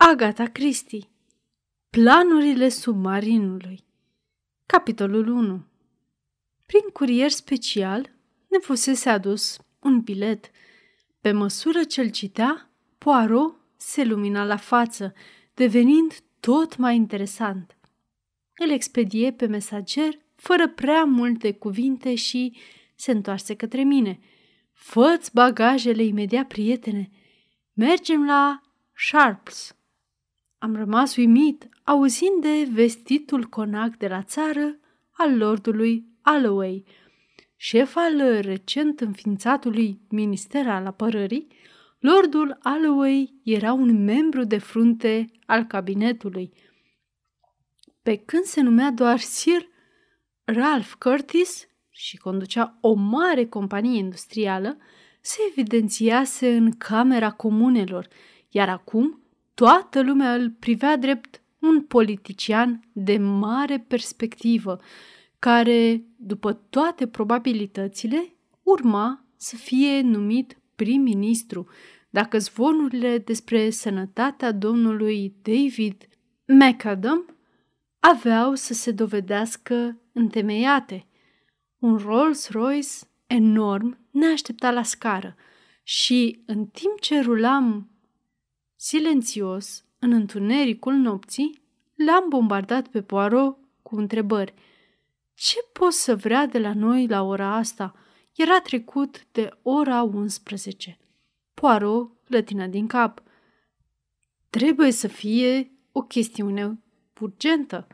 Agata Christie Planurile submarinului Capitolul 1 Prin curier special ne fusese adus un bilet. Pe măsură ce îl citea, Poirot se lumina la față, devenind tot mai interesant. Îl expedie pe mesager fără prea multe cuvinte și se întoarse către mine. Făți bagajele imediat, prietene. Mergem la Sharps. Am rămas uimit, auzind de vestitul conac de la țară al lordului Alloway, șef al recent înființatului Minister al Apărării, lordul Alloway era un membru de frunte al cabinetului. Pe când se numea doar Sir Ralph Curtis și conducea o mare companie industrială, se evidențiase în Camera Comunelor, iar acum toată lumea îl privea drept un politician de mare perspectivă, care, după toate probabilitățile, urma să fie numit prim-ministru, dacă zvonurile despre sănătatea domnului David McAdam aveau să se dovedească întemeiate. Un Rolls-Royce enorm ne aștepta la scară și, în timp ce rulam silențios în întunericul nopții, l-am bombardat pe Poirot cu întrebări. Ce poți să vrea de la noi la ora asta? Era trecut de ora 11. Poirot lătină din cap. Trebuie să fie o chestiune urgentă.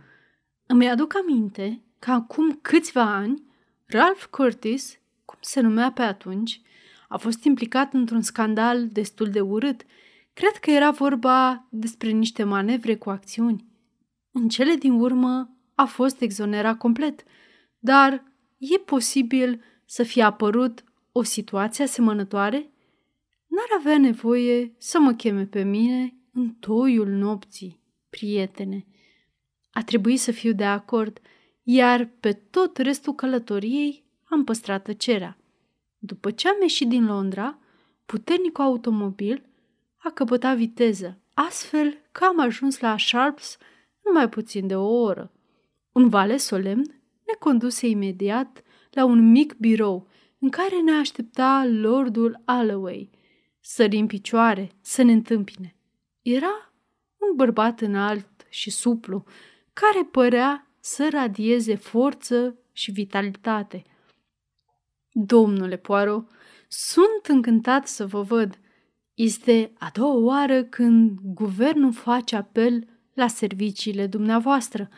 Îmi aduc aminte că acum câțiva ani, Ralph Curtis, cum se numea pe atunci, a fost implicat într-un scandal destul de urât. Cred că era vorba despre niște manevre cu acțiuni. În cele din urmă a fost exonerat complet, dar e posibil să fie apărut o situație asemănătoare? N-ar avea nevoie să mă cheme pe mine în toiul nopții, prietene. A trebuit să fiu de acord, iar pe tot restul călătoriei am păstrat tăcerea. După ce am ieșit din Londra, puternicul automobil a căpătat viteză, astfel că am ajuns la Sharps în mai puțin de o oră. Un vale solemn ne conduse imediat la un mic birou în care ne aștepta lordul Alloway. Sări în picioare să ne întâmpine. Era un bărbat înalt și suplu, care părea să radieze forță și vitalitate. Domnule Poirot, sunt încântat să vă văd. Este a doua oară când guvernul face apel la serviciile dumneavoastră.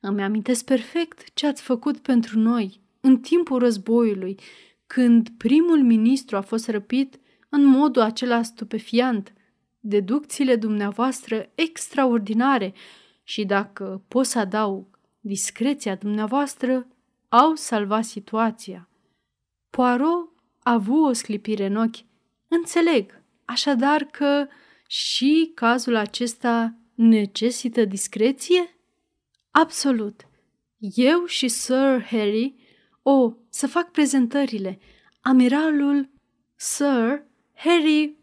Îmi amintesc perfect ce ați făcut pentru noi în timpul războiului, când primul ministru a fost răpit în modul acela stupefiant. Deducțiile dumneavoastră extraordinare și dacă pot să adaug, discreția dumneavoastră au salvat situația. Poirot a avut o sclipire în ochi. Înțeleg, așadar că și cazul acesta necesită discreție? Absolut. Eu și Sir Harry, o, să fac prezentările. Amiralul Sir Harry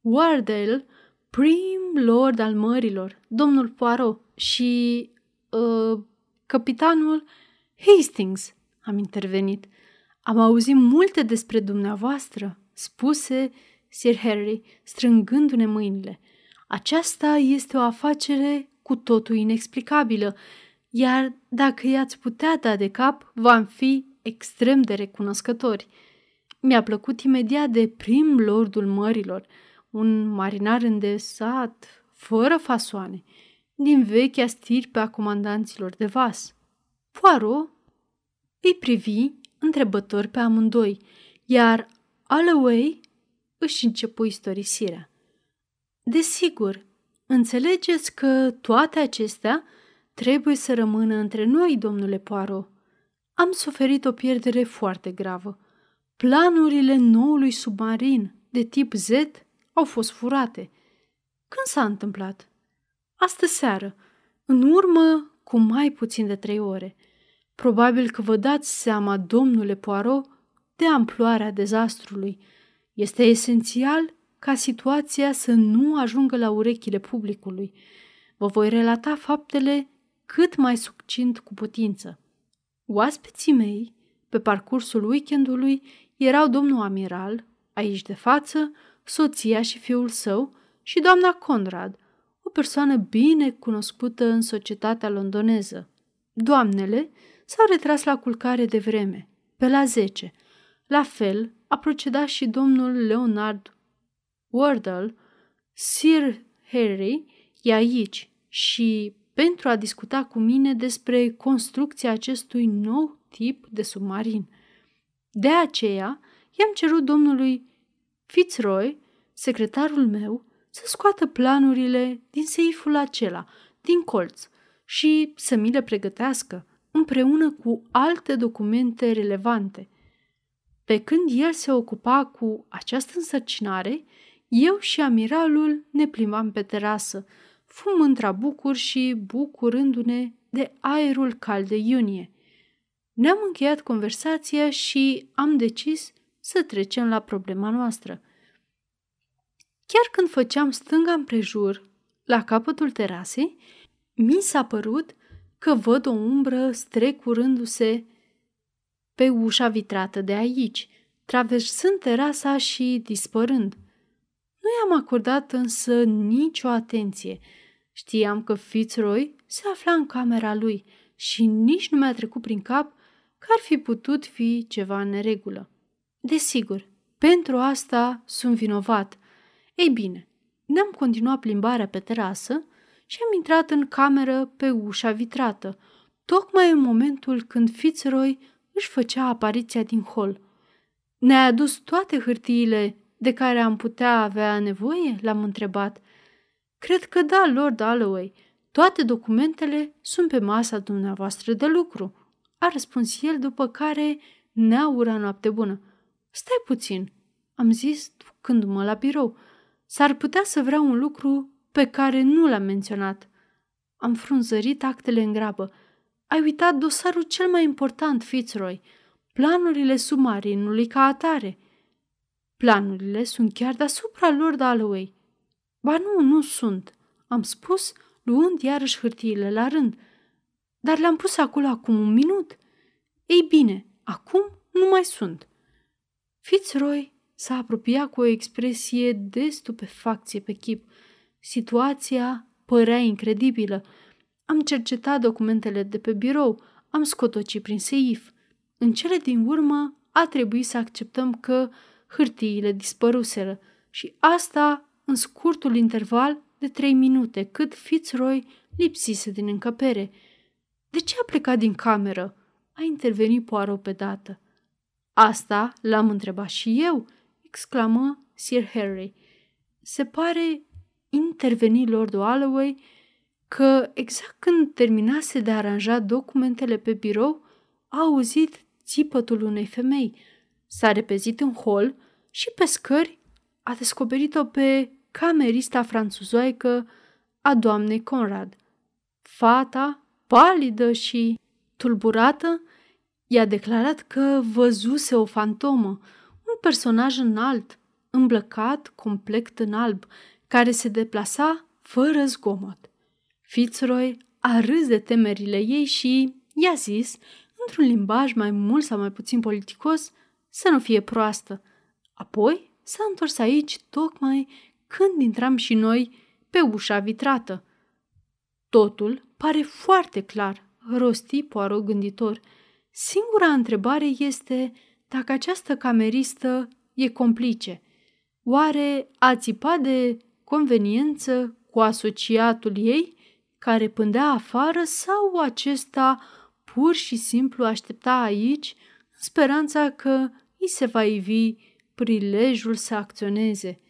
Wardell, prim lord al mărilor, domnul Poirot și uh, capitanul Hastings, am intervenit. Am auzit multe despre dumneavoastră, spuse Sir Harry, strângându-ne mâinile. Aceasta este o afacere cu totul inexplicabilă, iar dacă i-ați putea da de cap, v-am fi extrem de recunoscători. Mi-a plăcut imediat de prim lordul mărilor, un marinar îndesat, fără fasoane, din vechea stirpe a comandanților de vas. Poirot îi privi întrebător pe amândoi, iar Alloway își începu istorisirea. Desigur, înțelegeți că toate acestea trebuie să rămână între noi, domnule Poirot. Am suferit o pierdere foarte gravă. Planurile noului submarin de tip Z au fost furate. Când s-a întâmplat? Astă seară, în urmă cu mai puțin de trei ore. Probabil că vă dați seama, domnule Poirot, de amploarea dezastrului. Este esențial ca situația să nu ajungă la urechile publicului. Vă voi relata faptele cât mai succint cu putință. Oaspeții mei, pe parcursul weekendului, erau domnul amiral, aici de față, soția și fiul său și doamna Conrad, o persoană bine cunoscută în societatea londoneză. Doamnele s-au retras la culcare de vreme, pe la zece. La fel a procedat și domnul Leonard Wardle, Sir Harry e aici și pentru a discuta cu mine despre construcția acestui nou tip de submarin. De aceea, i-am cerut domnului Fitzroy, secretarul meu, să scoată planurile din seiful acela, din colț, și să mi le pregătească, împreună cu alte documente relevante. Pe când el se ocupa cu această însărcinare, eu și amiralul ne plimbam pe terasă, fumând trabucuri și bucurându-ne de aerul cald de iunie. Ne-am încheiat conversația și am decis să trecem la problema noastră. Chiar când făceam stânga împrejur, la capătul terasei, mi s-a părut că văd o umbră strecurându-se pe ușa vitrată de aici, traversând terasa și dispărând. Nu i-am acordat însă nicio atenție. Știam că Fitzroy se afla în camera lui și nici nu mi-a trecut prin cap că ar fi putut fi ceva în neregulă. Desigur, pentru asta sunt vinovat. Ei bine, ne-am continuat plimbarea pe terasă și am intrat în cameră pe ușa vitrată, tocmai în momentul când Fitzroy își făcea apariția din hol. Ne-a adus toate hârtiile de care am putea avea nevoie? L-am întrebat. Cred că da, Lord Alloway. Toate documentele sunt pe masa dumneavoastră de lucru, a răspuns el, după care ne-a urat noapte bună. Stai puțin, am zis, ducându-mă la birou. S-ar putea să vreau un lucru pe care nu l-am menționat. Am frunzărit actele în grabă. Ai uitat dosarul cel mai important, Fitzroy, planurile submarinului ca atare. Planurile sunt chiar deasupra lor de Alloway. Ba nu, nu sunt, am spus, luând iarăși hârtiile la rând. Dar le-am pus acolo acum un minut. Ei bine, acum nu mai sunt. Fitzroy s-a apropiat cu o expresie de stupefacție pe chip. Situația părea incredibilă. Am cercetat documentele de pe birou, am scotocit prin seif. În cele din urmă a trebuit să acceptăm că hârtiile dispăruseră și asta în scurtul interval de trei minute, cât Fitzroy lipsise din încăpere. De ce a plecat din cameră? A intervenit Poirot pe dată. Asta l-am întrebat și eu, exclamă Sir Harry. Se pare, interveni Lord Alloway, că exact când terminase de aranjat documentele pe birou, a auzit țipătul unei femei. S-a repezit în hol și pe scări a descoperit-o pe camerista franțuzoică a doamnei Conrad. Fata, palidă și tulburată, i-a declarat că văzuse o fantomă, un personaj înalt, îmblăcat complet în alb, care se deplasa fără zgomot. Fitzroy a râs de temerile ei și i-a zis, într-un limbaj mai mult sau mai puțin politicos, să nu fie proastă. Apoi s-a întors aici tocmai când intram și noi pe ușa vitrată. Totul pare foarte clar, rosti Poirot gânditor. Singura întrebare este dacă această cameristă e complice. Oare a țipat de conveniență cu asociatul ei care pândea afară sau acesta pur și simplu aștepta aici în speranța că îi se va ivi prilejul să acționeze.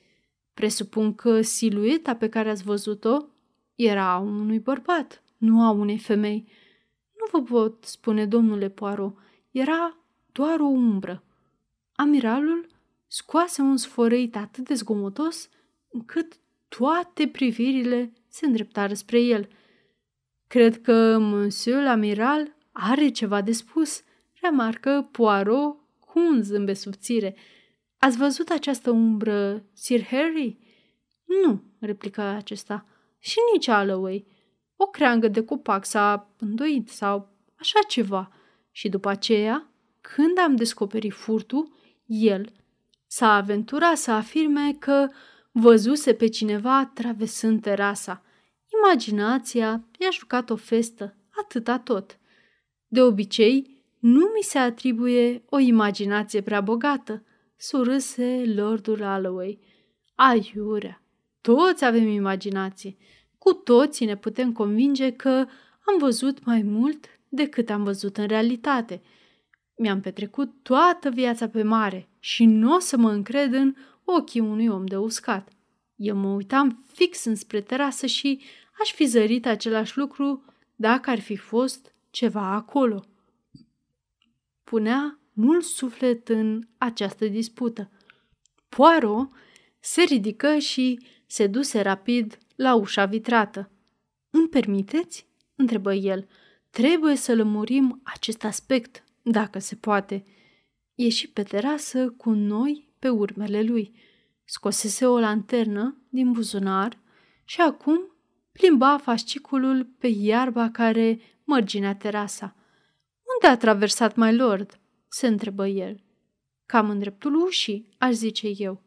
Presupun că silueta pe care ați văzut-o era a unui bărbat, nu a unei femei. Nu vă pot spune, domnule Poirot, era doar o umbră. Amiralul scoase un sfărăit atât de zgomotos încât toate privirile se îndreptară spre el. Cred că monsieur amiral are ceva de spus, remarcă Poirot cu un zâmbet subțire – Ați văzut această umbră, Sir Harry? Nu, replică acesta. Și nici Alloway. O creangă de copac s-a îndoit sau așa ceva. Și după aceea, când am descoperit furtul, el s-a aventurat să afirme că văzuse pe cineva traversând terasa. Imaginația i-a jucat o festă, atâta tot. De obicei, nu mi se atribuie o imaginație prea bogată, surâse Lordul Alloway. Aiurea, toți avem imaginație. Cu toții ne putem convinge că am văzut mai mult decât am văzut în realitate. Mi-am petrecut toată viața pe mare și nu o să mă încred în ochii unui om de uscat. Eu mă uitam fix înspre terasă și aș fi zărit același lucru dacă ar fi fost ceva acolo. Punea mult suflet în această dispută. Poirot se ridică și se duse rapid la ușa vitrată. Îmi permiteți?" întrebă el. Trebuie să lămurim acest aspect, dacă se poate. Ieși pe terasă cu noi pe urmele lui. Scosese o lanternă din buzunar și acum plimba fasciculul pe iarba care mărginea terasa. Unde a traversat mai lord?" se întrebă el. Cam în dreptul ușii, aș zice eu.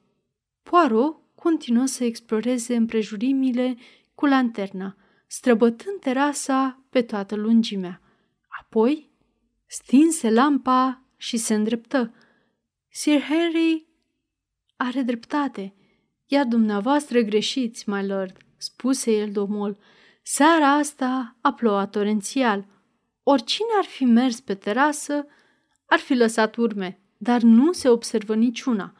Poirot continuă să exploreze împrejurimile cu lanterna, străbătând terasa pe toată lungimea. Apoi stinse lampa și se îndreptă. Sir Harry are dreptate, iar dumneavoastră greșiți, my lord, spuse el domol. Seara asta a plouat torențial. Oricine ar fi mers pe terasă, ar fi lăsat urme, dar nu se observă niciuna.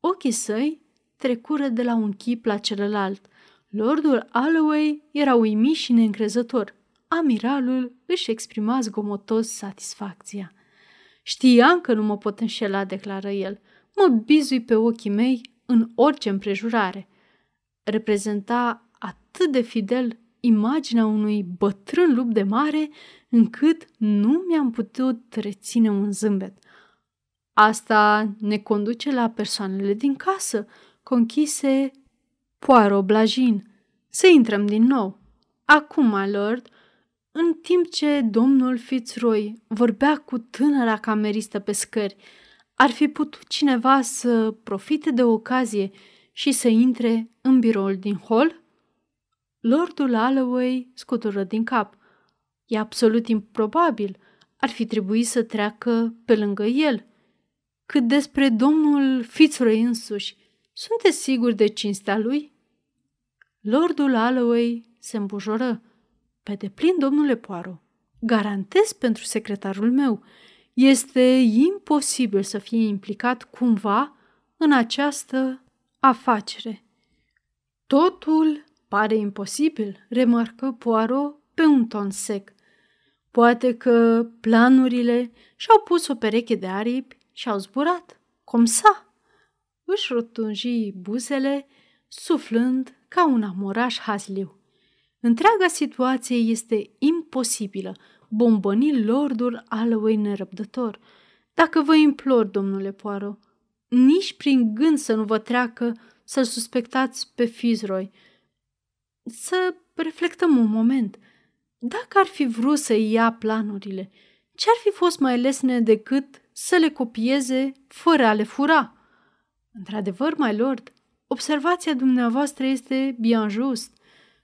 Ochii săi trecură de la un chip la celălalt. Lordul Alloway era uimit și neîncrezător. Amiralul își exprima zgomotos satisfacția. Știam că nu mă pot înșela, declară el. Mă bizui pe ochii mei în orice împrejurare. Reprezenta atât de fidel imaginea unui bătrân lup de mare încât nu mi-am putut reține un zâmbet. Asta ne conduce la persoanele din casă, conchise Poirot Blajin. Să intrăm din nou. Acum, my lord, în timp ce domnul Fitzroy vorbea cu tânăra cameristă pe scări, ar fi putut cineva să profite de ocazie și să intre în biroul din hol? Lordul Alloway scutură din cap. E absolut improbabil. Ar fi trebuit să treacă pe lângă el. Cât despre domnul Fitzroy însuși, sunteți siguri de cinstea lui? Lordul Alloway se îmbujoră. Pe deplin, domnule Poirot, garantez pentru secretarul meu, este imposibil să fie implicat cumva în această afacere. Totul pare imposibil, remarcă Poirot pe un ton sec. Poate că planurile și-au pus o pereche de aripi și au zburat. Cum sa? Își rotunji buzele, suflând ca un amoraș hazliu. Întreaga situație este imposibilă, bombăni lordul Alloway nerăbdător. Dacă vă implor, domnule Poirot, nici prin gând să nu vă treacă să-l suspectați pe Fitzroy. Să reflectăm un moment – dacă ar fi vrut să ia planurile, ce-ar fi fost mai lesne decât să le copieze fără a le fura? Într-adevăr, mai lord, observația dumneavoastră este bien just.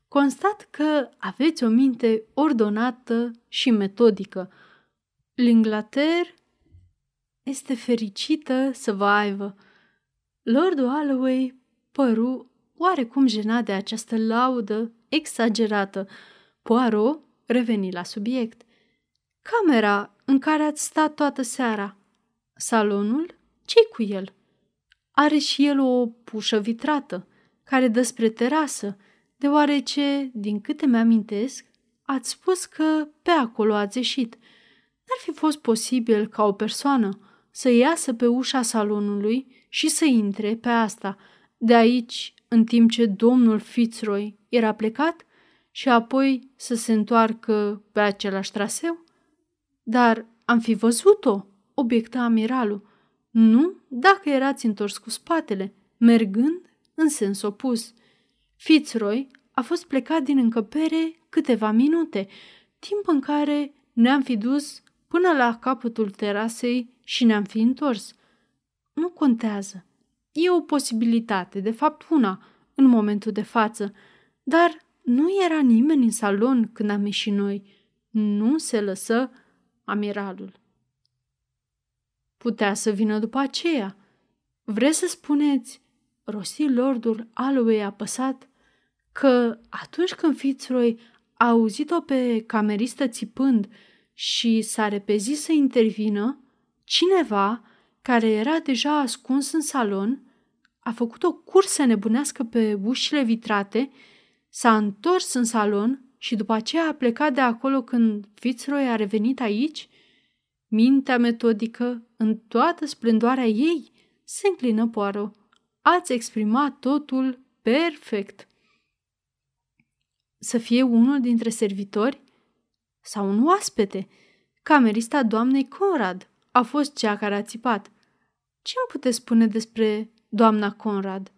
Constat că aveți o minte ordonată și metodică. L'Inglaterre este fericită să vă aibă. Lordul Alloway păru oarecum jenat de această laudă exagerată. Poirot reveni la subiect. Camera în care ați stat toată seara. Salonul? ce cu el? Are și el o pușă vitrată care dă spre terasă, deoarece, din câte mi-amintesc, ați spus că pe acolo ați ieșit. N-ar fi fost posibil ca o persoană să iasă pe ușa salonului și să intre pe asta, de aici, în timp ce domnul Fitzroy era plecat? și apoi să se întoarcă pe același traseu? Dar am fi văzut-o, obiecta amiralul. Nu dacă erați întors cu spatele, mergând în sens opus. Fitzroy a fost plecat din încăpere câteva minute, timp în care ne-am fi dus până la capătul terasei și ne-am fi întors. Nu contează. E o posibilitate, de fapt una, în momentul de față, dar nu era nimeni în salon când am ieșit noi. Nu se lăsă amiralul. Putea să vină după aceea. Vreți să spuneți, rosti lordul Alloway apăsat, că atunci când Fitzroy a auzit-o pe cameristă țipând și s-a repezit să intervină, cineva care era deja ascuns în salon a făcut o cursă nebunească pe ușile vitrate, s-a întors în salon și după aceea a plecat de acolo când Fitzroy a revenit aici? Mintea metodică, în toată splendoarea ei, se înclină poară. Ați exprimat totul perfect. Să fie unul dintre servitori? Sau un oaspete? Camerista doamnei Conrad a fost cea care a țipat. Ce îmi puteți spune despre doamna Conrad?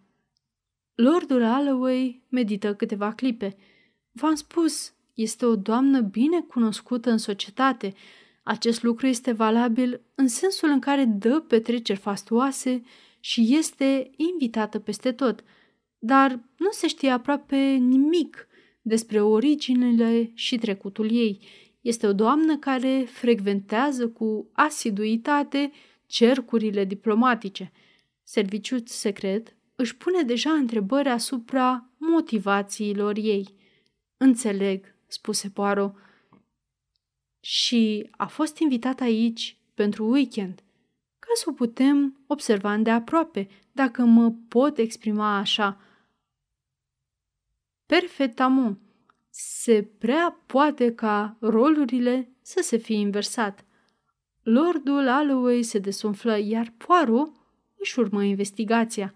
Lordul Alloway medită câteva clipe. V-am spus, este o doamnă bine cunoscută în societate. Acest lucru este valabil în sensul în care dă petreceri fastuoase și este invitată peste tot, dar nu se știe aproape nimic despre originele și trecutul ei. Este o doamnă care frecventează cu asiduitate cercurile diplomatice. Serviciul secret își pune deja întrebări asupra motivațiilor ei. Înțeleg, spuse Poirot. Și a fost invitat aici pentru weekend, ca să o putem observa de aproape, dacă mă pot exprima așa. Perfect, amu. Se prea poate ca rolurile să se fie inversat. Lordul Alloway se desumflă, iar Poirot își urmă investigația.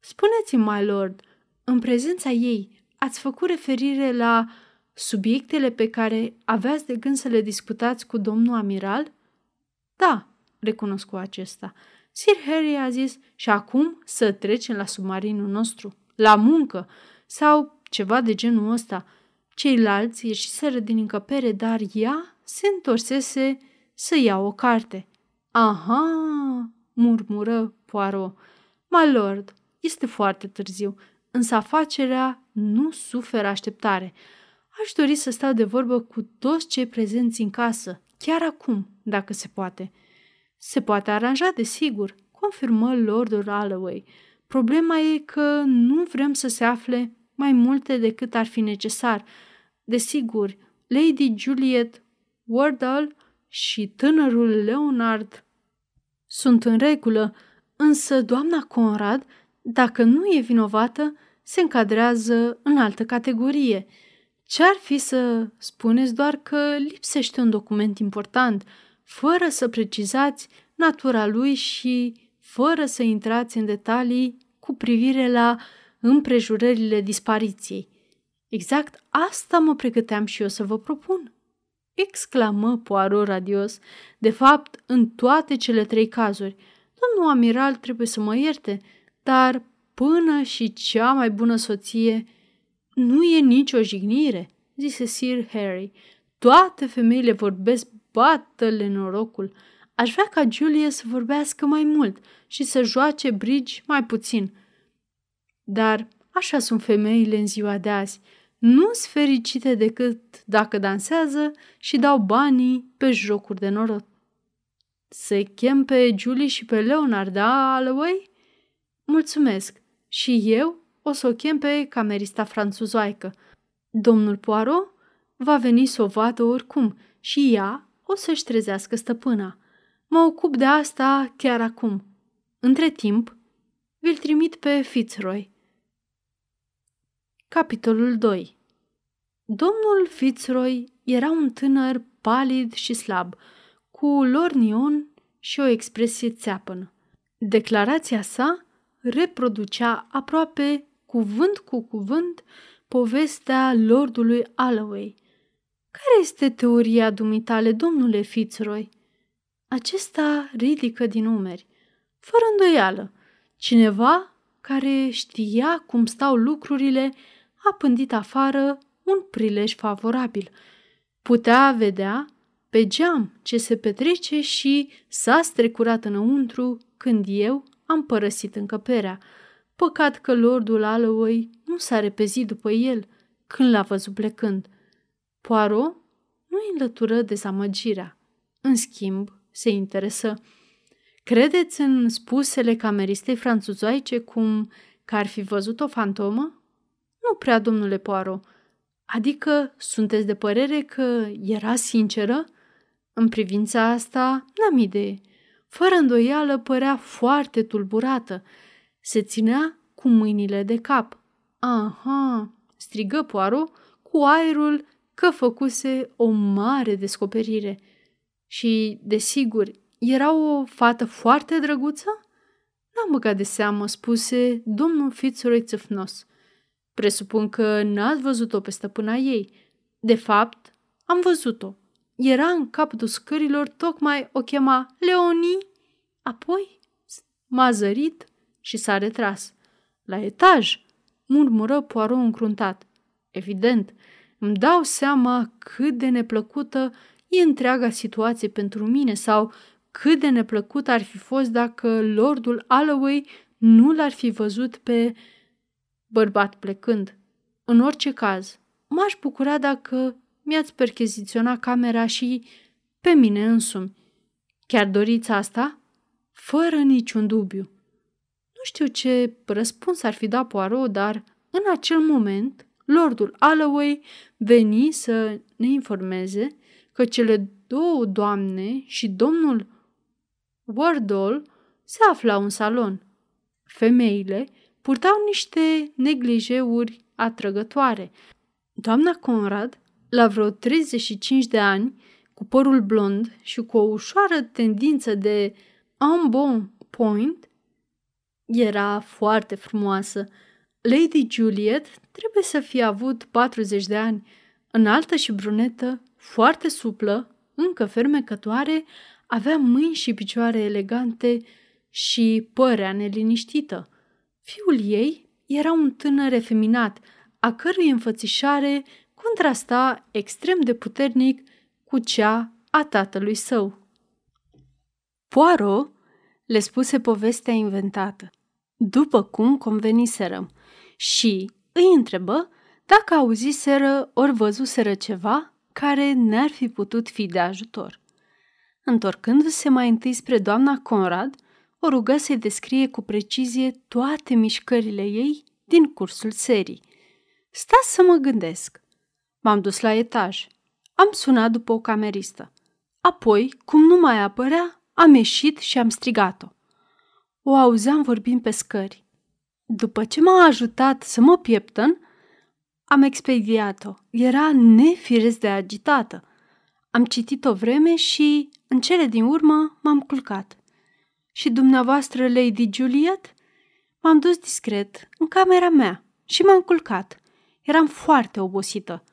Spuneți-mi, my lord, în prezența ei, ați făcut referire la subiectele pe care aveați de gând să le discutați cu domnul amiral? Da, recunosc cu acesta. Sir Harry a zis și acum să trecem la submarinul nostru, la muncă sau ceva de genul ăsta. Ceilalți ieșiseră din încăpere, dar ea se întorsese să ia o carte. Aha, murmură Poirot. My lord, este foarte târziu, însă afacerea nu suferă așteptare. Aș dori să stau de vorbă cu toți cei prezenți în casă, chiar acum, dacă se poate. Se poate aranja, desigur, confirmă Lordul Alloway. Problema e că nu vrem să se afle mai multe decât ar fi necesar. Desigur, Lady Juliet Wardle și tânărul Leonard sunt în regulă, însă doamna Conrad, dacă nu e vinovată, se încadrează în altă categorie. Ce-ar fi să spuneți doar că lipsește un document important, fără să precizați natura lui și fără să intrați în detalii cu privire la împrejurările dispariției. Exact asta mă pregăteam și eu să vă propun exclamă Poirot radios. De fapt, în toate cele trei cazuri, domnul amiral trebuie să mă ierte, dar până și cea mai bună soție nu e nicio jignire, zise Sir Harry. Toate femeile vorbesc, bată-le norocul. Aș vrea ca Julia să vorbească mai mult și să joace brigi mai puțin. Dar așa sunt femeile în ziua de azi nu sunt fericite decât dacă dansează și dau banii pe jocuri de noroc. Se chem pe Julie și pe Leonard, da, Alloway? Mulțumesc. Și eu o să o chem pe camerista franțuzoaică. Domnul Poirot va veni să o vadă oricum și ea o să-și trezească stăpâna. Mă ocup de asta chiar acum. Între timp, vi-l trimit pe Fitzroy. Capitolul 2 Domnul Fitzroy era un tânăr palid și slab, cu lornion și o expresie țeapănă. Declarația sa reproducea aproape cuvânt cu cuvânt povestea lordului Alloway. Care este teoria dumitale, domnule Fitzroy? Acesta ridică din umeri. fără îndoială. Cineva care știa cum stau lucrurile a pândit afară un prilej favorabil. Putea vedea pe geam ce se petrece și s-a strecurat înăuntru când eu am părăsit încăperea. Păcat că lordul Alloway nu s-a repezit după el când l-a văzut plecând. Poirot nu înlătură dezamăgirea. În schimb, se interesă. Credeți în spusele cameristei franțuzoaice cum că ar fi văzut o fantomă? Nu prea, domnule Poirot. Adică sunteți de părere că era sinceră? În privința asta n-am idee. Fără îndoială părea foarte tulburată. Se ținea cu mâinile de cap. Aha, strigă Poirot cu aerul că făcuse o mare descoperire. Și, desigur, era o fată foarte drăguță? N-am băgat de seamă, spuse domnul Fitzroy țâfnos. Presupun că n-ați văzut-o pe stăpâna ei. De fapt, am văzut-o. Era în capătul scărilor, tocmai o chema Leonie. Apoi m-a zărit și s-a retras. La etaj, murmură Poirot încruntat. Evident, îmi dau seama cât de neplăcută e întreaga situație pentru mine sau cât de neplăcut ar fi fost dacă lordul Alloway nu l-ar fi văzut pe bărbat plecând. În orice caz, m-aș bucura dacă mi-ați percheziționa camera și pe mine însumi. Chiar doriți asta? Fără niciun dubiu. Nu știu ce răspuns ar fi dat Poirot, dar în acel moment Lordul Alloway veni să ne informeze că cele două doamne și domnul Wardle se aflau în salon. Femeile purtau niște neglijeuri atrăgătoare. Doamna Conrad, la vreo 35 de ani, cu părul blond și cu o ușoară tendință de un bon point, era foarte frumoasă. Lady Juliet trebuie să fie avut 40 de ani, înaltă și brunetă, foarte suplă, încă fermecătoare, avea mâini și picioare elegante și părea neliniștită. Fiul ei era un tânăr efeminat, a cărui înfățișare contrasta extrem de puternic cu cea a tatălui său. Poirot le spuse povestea inventată, după cum conveniserăm, și îi întrebă dacă auziseră ori văzuseră ceva care n-ar fi putut fi de ajutor. Întorcându-se mai întâi spre doamna Conrad, o rugă să-i descrie cu precizie toate mișcările ei din cursul serii. Stați să mă gândesc. M-am dus la etaj. Am sunat după o cameristă. Apoi, cum nu mai apărea, am ieșit și am strigat-o. O auzeam vorbind pe scări. După ce m-a ajutat să mă pieptăn, am expediat-o. Era nefiresc de agitată. Am citit o vreme și, în cele din urmă, m-am culcat. Și dumneavoastră, Lady Juliet? M-am dus discret în camera mea și m-am culcat. Eram foarte obosită.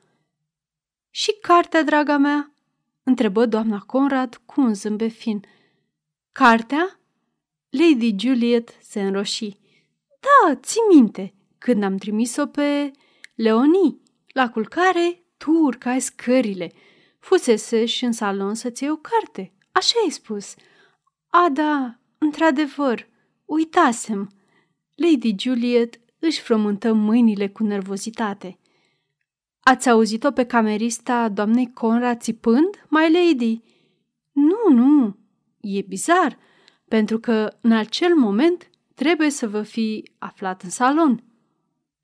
Și cartea, draga mea? întrebă doamna Conrad cu un zâmbet fin. Cartea? Lady Juliet se înroși. Da, ți minte, când am trimis-o pe Leonie, la culcare, tu urcai scările. Fusese și în salon să-ți iei o carte. Așa ai spus. A, da, într-adevăr, uitasem. Lady Juliet își frământă mâinile cu nervozitate. Ați auzit-o pe camerista doamnei Conrad țipând, my lady? Nu, nu, e bizar, pentru că în acel moment trebuie să vă fi aflat în salon.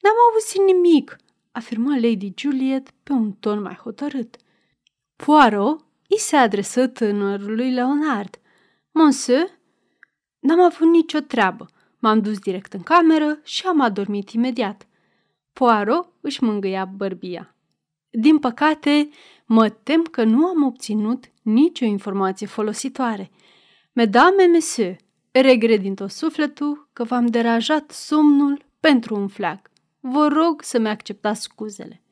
N-am auzit nimic, afirmă Lady Juliet pe un ton mai hotărât. Poirot îi se adresă tânărului Leonard. Monsieur, n-am avut nicio treabă. M-am dus direct în cameră și am adormit imediat. Poirot își mângâia bărbia. Din păcate, mă tem că nu am obținut nicio informație folositoare. Mesdames et messieurs, regret din tot sufletul că v-am deranjat somnul pentru un flag. Vă rog să-mi acceptați scuzele.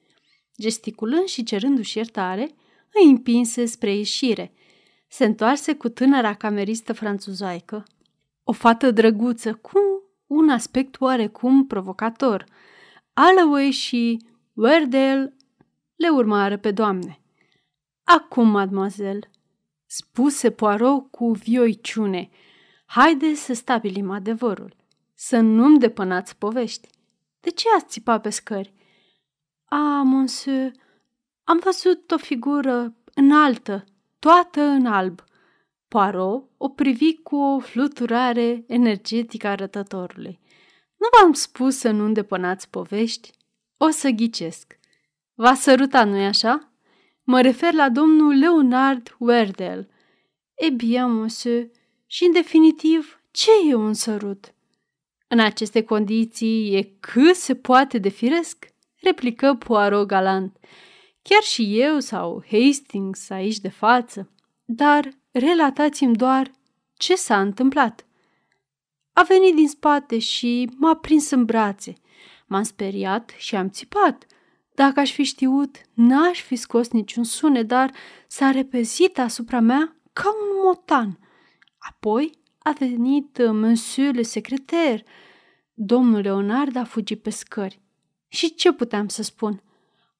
Gesticulând și cerându-și iertare, îi împinse spre ieșire. Se întoarse cu tânăra cameristă franțuzoaică. O fată drăguță cu un aspect oarecum provocator. Alloway și Werdale le urmară pe doamne. Acum, mademoiselle, spuse Poirot cu vioiciune, haide să stabilim adevărul, să nu-mi depănați povești. De ce ați țipat pe scări? A, monsieur, am văzut o figură înaltă, toată în alb. Poirot o privi cu o fluturare energetică a rătătorului. Nu v-am spus să nu îndepănați povești? O să ghicesc. V-a sărutat, nu-i așa? Mă refer la domnul Leonard Werdel. E bine, monsieur, și în definitiv, ce e un sărut? În aceste condiții e cât se poate de firesc, replică Poirot galant. Chiar și eu sau Hastings aici de față. Dar relatați-mi doar ce s-a întâmplat. A venit din spate și m-a prins în brațe. M-am speriat și am țipat. Dacă aș fi știut, n-aș fi scos niciun sunet, dar s-a repezit asupra mea ca un motan. Apoi a venit uh, monsieur le secretar. Domnul Leonard a fugit pe scări. Și ce puteam să spun?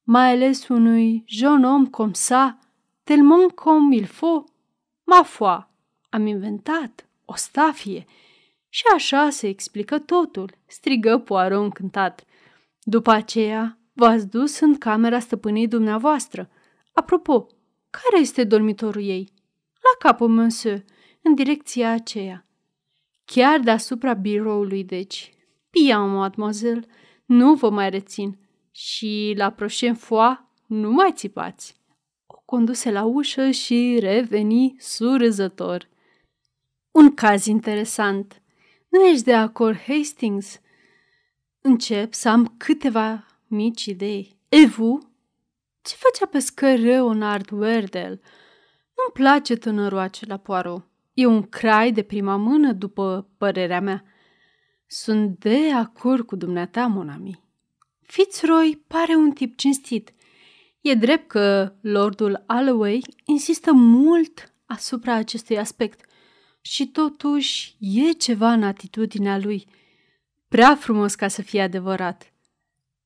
Mai ales unui jeune om cum sa, tellement comme il faut. Ma foi, am inventat o stafie. Și așa se explică totul, strigă Poirot încântat. După aceea, v-ați dus în camera stăpânii dumneavoastră. Apropo, care este dormitorul ei? La capul, monsieur, în direcția aceea. Chiar deasupra biroului, deci. Bien, mademoiselle, nu vă mai rețin. Și la prochaine fois, nu mai țipați. O conduse la ușă și reveni surâzător. Un caz interesant. Nu ești de acord, Hastings? Încep să am câteva mici idei. E vous? Ce făcea pe scări Leonard Werdel? Nu-mi place tânărul acela Poirot. E un crai de prima mână, după părerea mea. Sunt de acord cu dumneata, monami. Fitzroy pare un tip cinstit. E drept că lordul Alloway insistă mult asupra acestui aspect și totuși e ceva în atitudinea lui. Prea frumos ca să fie adevărat.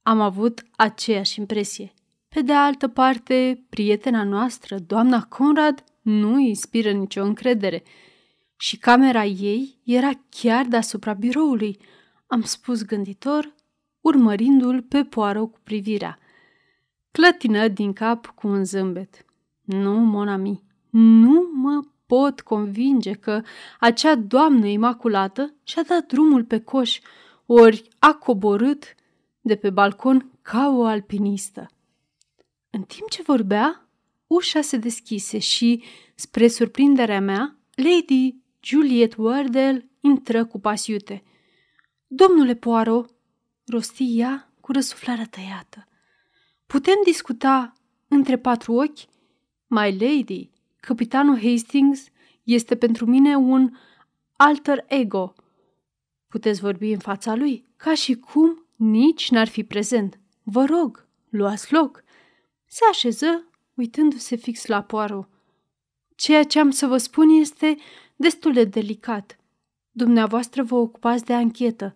Am avut aceeași impresie. Pe de altă parte, prietena noastră, doamna Conrad, nu inspiră nicio încredere. Și camera ei era chiar deasupra biroului, am spus gânditor, urmărindu-l pe poară cu privirea. Clătină din cap cu un zâmbet. Nu, monami, nu mă pot convinge că acea doamnă imaculată și-a dat drumul pe coș, ori a coborât de pe balcon ca o alpinistă. În timp ce vorbea, ușa se deschise și, spre surprinderea mea, Lady Juliet Wardell intră cu pasiute. Domnule Poirot, rosti ea cu răsuflarea tăiată. Putem discuta între patru ochi? My lady, capitanul Hastings este pentru mine un alter ego. Puteți vorbi în fața lui, ca și cum nici n-ar fi prezent. Vă rog, luați loc. Se așeză, uitându-se fix la Poirot. Ceea ce am să vă spun este destul de delicat. Dumneavoastră vă ocupați de anchetă.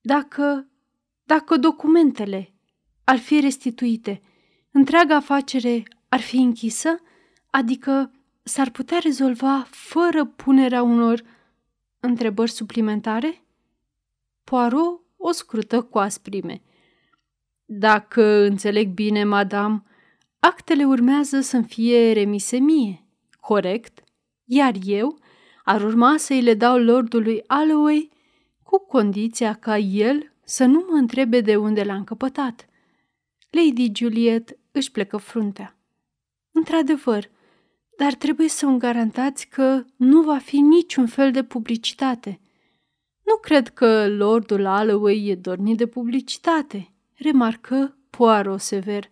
Dacă, dacă documentele ar fi restituite, întreaga afacere ar fi închisă, adică s-ar putea rezolva fără punerea unor întrebări suplimentare? Poirot o scrută cu asprime. Dacă înțeleg bine, madame, actele urmează să-mi fie remise mie, corect? Iar eu ar urma să-i le dau lordului Alloway cu condiția ca el să nu mă întrebe de unde l-am căpătat. Lady Juliet își plecă fruntea. Într-adevăr, dar trebuie să îmi garantați că nu va fi niciun fel de publicitate. Nu cred că lordul Alloway e dornit de publicitate, remarcă Poirot sever.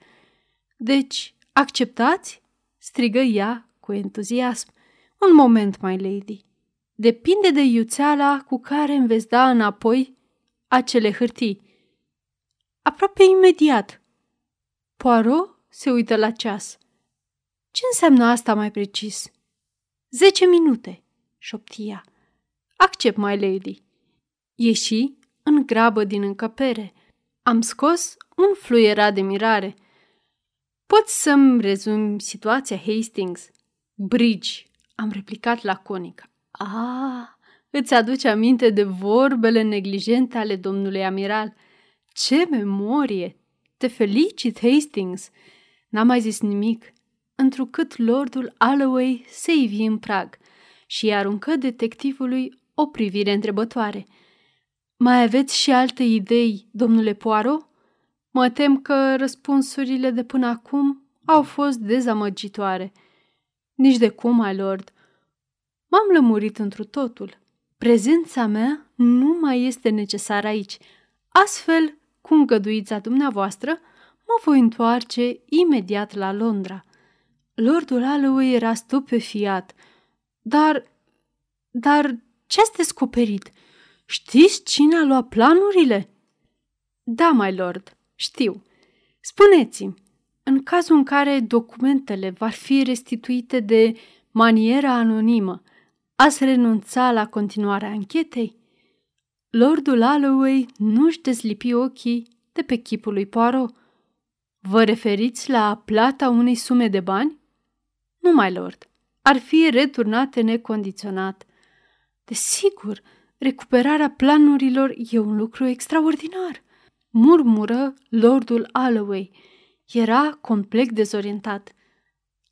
Deci, acceptați? strigă ea cu entuziasm. Un moment, my lady. Depinde de iuțeala cu care îmi veți da înapoi acele hârtii. Aproape imediat. Poirot se uită la ceas. Ce înseamnă asta mai precis? Zece minute, șoptia. Accept, my lady. Ieși în grabă din încăpere. Am scos un fluierat de mirare. Poți să-mi rezumi situația, Hastings? Bridge, am replicat laconic. Ah, îți aduce aminte de vorbele neglijente ale domnului amiral. Ce memorie! Te felicit, Hastings! N-am mai zis nimic, întrucât lordul Alloway se ivi în prag și aruncă detectivului o privire întrebătoare. Mai aveți și alte idei, domnule Poirot? Mă tem că răspunsurile de până acum au fost dezamăgitoare. Nici de cum, my lord. M-am lămurit întru totul. Prezența mea nu mai este necesară aici. Astfel, cu îngăduița dumneavoastră, mă voi întoarce imediat la Londra. Lordul Alloway era stupefiat. Dar, dar ce ați descoperit? Știți cine a luat planurile? Da, my lord, știu. Spuneți-mi, în cazul în care documentele vor fi restituite de maniera anonimă, ați renunța la continuarea anchetei? Lordul Alloway nu-și dezlipi ochii de pe chipul lui Poirot. Vă referiți la plata unei sume de bani? Nu, mai lord. Ar fi returnate necondiționat. Desigur, recuperarea planurilor e un lucru extraordinar, murmură lordul Alloway. Era complet dezorientat.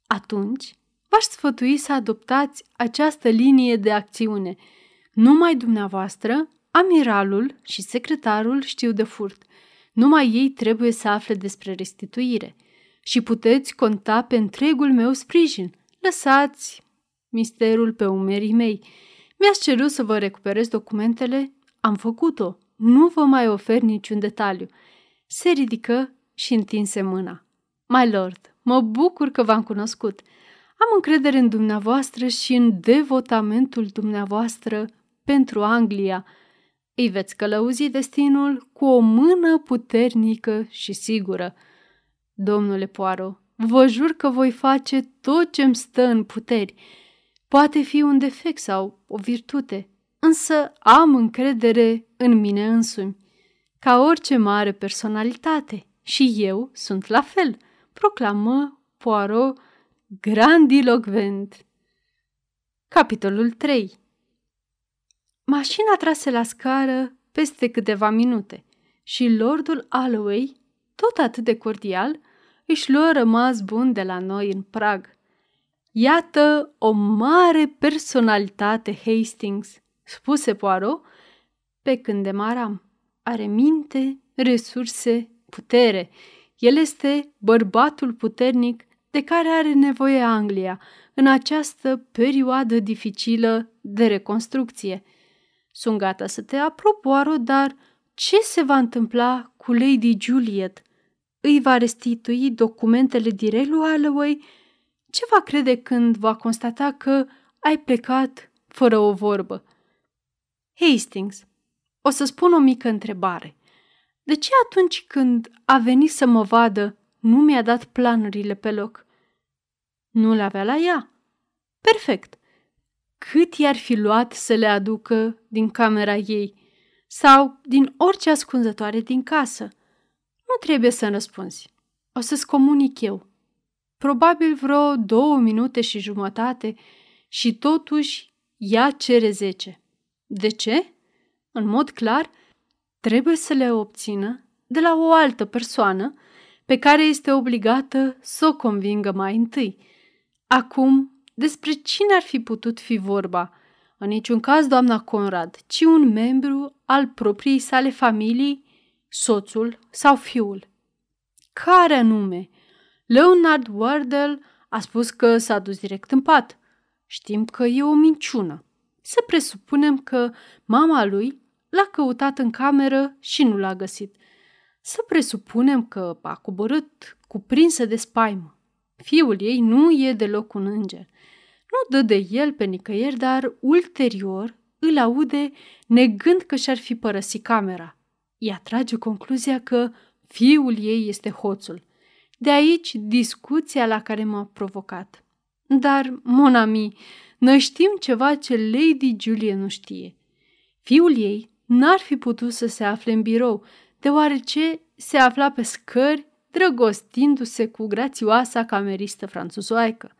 Atunci, v-aș sfătui să adoptați această linie de acțiune. Numai dumneavoastră, amiralul și secretarul știu de furt. Numai ei trebuie să afle despre restituire. Și puteți conta pe întregul meu sprijin. Lăsați misterul pe umerii mei. Mi-ați cerut să vă recuperez documentele? Am făcut-o. Nu vă mai ofer niciun detaliu. Se ridică și întinse mâna. My lord, mă bucur că v-am cunoscut. Am încredere în dumneavoastră și în devotamentul dumneavoastră pentru Anglia. Îi veți călăuzi destinul cu o mână puternică și sigură. Domnule Poaro, vă jur că voi face tot ce-mi stă în puteri. Poate fi un defect sau o virtute, însă am încredere în mine însumi. Ca orice mare personalitate, și eu sunt la fel, proclamă Poirot grandilocvent. Capitolul 3 Mașina trase la scară peste câteva minute și lordul Alloway, tot atât de cordial, își luă rămas bun de la noi în prag. Iată o mare personalitate, Hastings, spuse Poirot, pe când demaram. Are minte, resurse, putere. El este bărbatul puternic de care are nevoie Anglia în această perioadă dificilă de reconstrucție. Sunt gata să te aprob, Poirot, dar ce se va întâmpla cu Lady Juliet? Îi va restitui documentele direct lui Alloway? Ce va crede când va constata că ai plecat fără o vorbă? Hastings, o să spun o mică întrebare. De ce atunci când a venit să mă vadă, nu mi-a dat planurile pe loc? Nu le avea la ea. Perfect. Cât i-ar fi luat să le aducă din camera ei sau din orice ascunzătoare din casă? Nu trebuie să răspunzi. O să-ți comunic eu. Probabil vreo două minute și jumătate și totuși ea cere zece. De ce? În mod clar, trebuie să le obțină de la o altă persoană pe care este obligată să o convingă mai întâi. Acum, despre cine ar fi putut fi vorba? În niciun caz doamna Conrad, ci un membru al propriei sale familii, soțul sau fiul. Care anume? Leonard Wardell a spus că s-a dus direct în pat. Știm că e o minciună. Să presupunem că mama lui l-a căutat în cameră și nu l-a găsit. Să presupunem că a coborât cuprinsă de spaimă. Fiul ei nu e deloc un înger. Nu dă de el pe nicăieri, dar ulterior îl aude negând că și-ar fi părăsit camera. Ea trage concluzia că fiul ei este hoțul. De aici discuția la care m-a provocat. Dar, monami, noi știm ceva ce Lady Julie nu știe – Fiul ei n-ar fi putut să se afle în birou, deoarece se afla pe scări drăgostindu-se cu grațioasa cameristă franțuzoaică.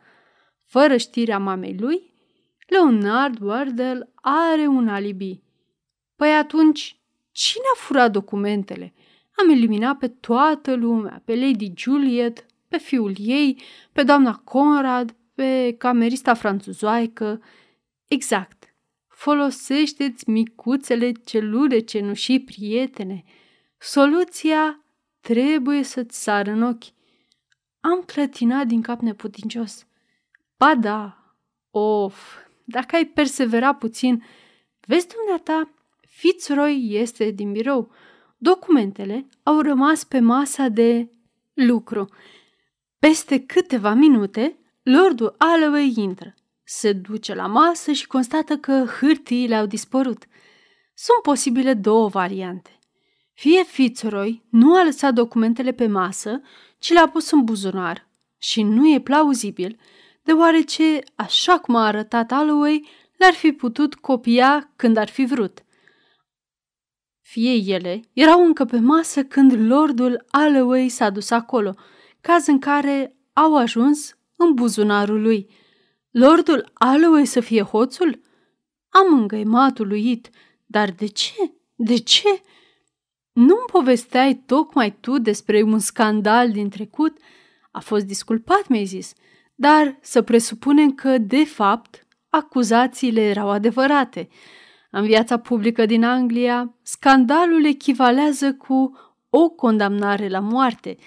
Fără știrea mamei lui, Leonard Wardell are un alibi. Păi atunci, cine a furat documentele? Am eliminat pe toată lumea, pe Lady Juliet, pe fiul ei, pe doamna Conrad, pe camerista franțuzoaică. Exact. Folosește-ți micuțele celule cenușii prietene. Soluția trebuie să-ți sară în ochi. Am clătinat din cap neputincios. Ba da, of, dacă ai persevera puțin, vezi dumneata, Fitzroy este din birou. Documentele au rămas pe masa de lucru. Peste câteva minute, Lordul Alloway intră. Se duce la masă și constată că hârtiile au dispărut. Sunt posibile două variante. Fie Fitzroy nu a lăsat documentele pe masă, ci le-a pus în buzunar și nu e plauzibil, deoarece, așa cum a arătat Alloway, le-ar fi putut copia când ar fi vrut. Fie ele erau încă pe masă când lordul Alloway s-a dus acolo, caz în care au ajuns în buzunarul lui. Lordul Alloway să fie hoțul? Am îngăimat uluit. Dar de ce? De ce? Nu-mi povesteai tocmai tu despre un scandal din trecut? A fost disculpat, mi-ai zis, dar să presupunem că, de fapt, acuzațiile erau adevărate. În viața publică din Anglia, scandalul echivalează cu o condamnare la moarte.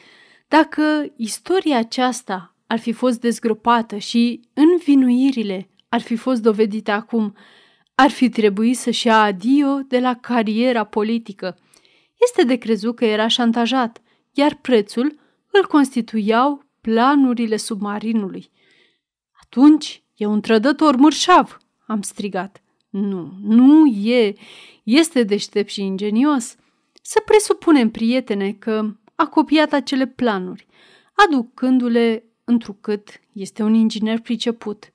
Dacă istoria aceasta ar fi fost dezgropată și învinuirile ar fi fost dovedite acum, ar fi trebuit să-și ia adio de la cariera politică. Este de crezut că era șantajat, iar prețul îl constituiau planurile submarinului. Atunci e un trădător mărșav, am strigat. Nu, nu e. Este deștept și ingenios. Să presupunem, prietene, că a copiat acele planuri, aducându-le întrucât este un inginer priceput.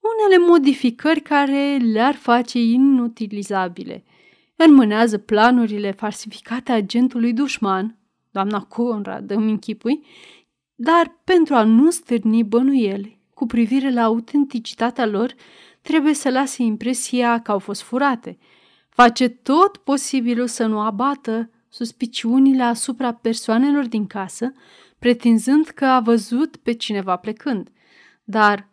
Unele modificări care le-ar face inutilizabile. Înmânează planurile falsificate agentului dușman, doamna Conrad, îmi închipui, dar pentru a nu stârni bănuieli cu privire la autenticitatea lor, trebuie să lase impresia că au fost furate. Face tot posibilul să nu abată suspiciunile asupra persoanelor din casă, pretinzând că a văzut pe cineva plecând. Dar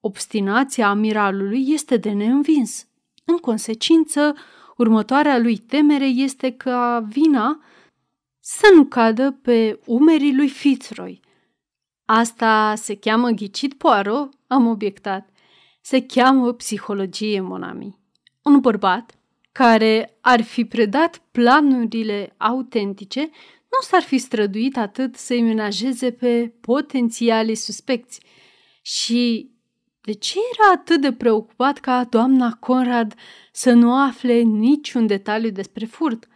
obstinația amiralului este de neînvins. În consecință, următoarea lui temere este că vina să nu cadă pe umerii lui Fitzroy. Asta se cheamă ghicit Poirot? Am obiectat. Se cheamă psihologie, monami. Un bărbat care ar fi predat planurile autentice nu s-ar fi străduit atât să-i menajeze pe potențialii suspecți. Și de ce era atât de preocupat ca doamna Conrad să nu afle niciun detaliu despre furt?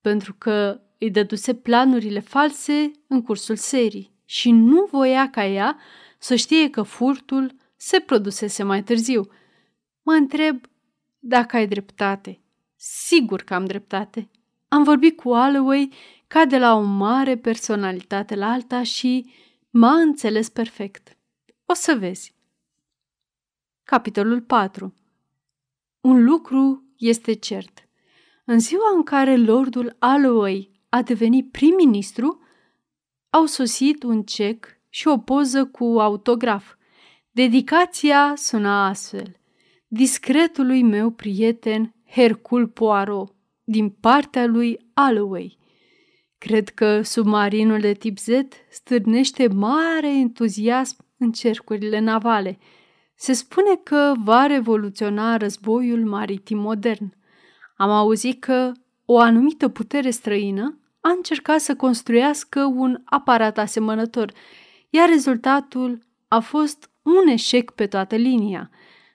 Pentru că îi dăduse planurile false în cursul serii și nu voia ca ea să știe că furtul se produsese mai târziu. Mă întreb dacă ai dreptate. Sigur că am dreptate. Am vorbit cu Alloway ca de la o mare personalitate la alta și m-a înțeles perfect. O să vezi. Capitolul 4 Un lucru este cert. În ziua în care lordul Alloway a devenit prim-ministru, au sosit un cec și o poză cu autograf. Dedicația suna astfel. Discretului meu prieten Hercul Poirot, din partea lui Alloway. Cred că submarinul de tip Z stârnește mare entuziasm în cercurile navale. Se spune că va revoluționa războiul maritim modern. Am auzit că o anumită putere străină a încercat să construiască un aparat asemănător, iar rezultatul a fost un eșec pe toată linia.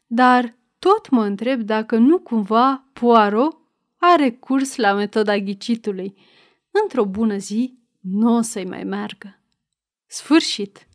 Dar tot mă întreb dacă nu cumva Poirot are curs la metoda ghicitului. Într-o bună zi, nu o să-i mai meargă. Sfârșit!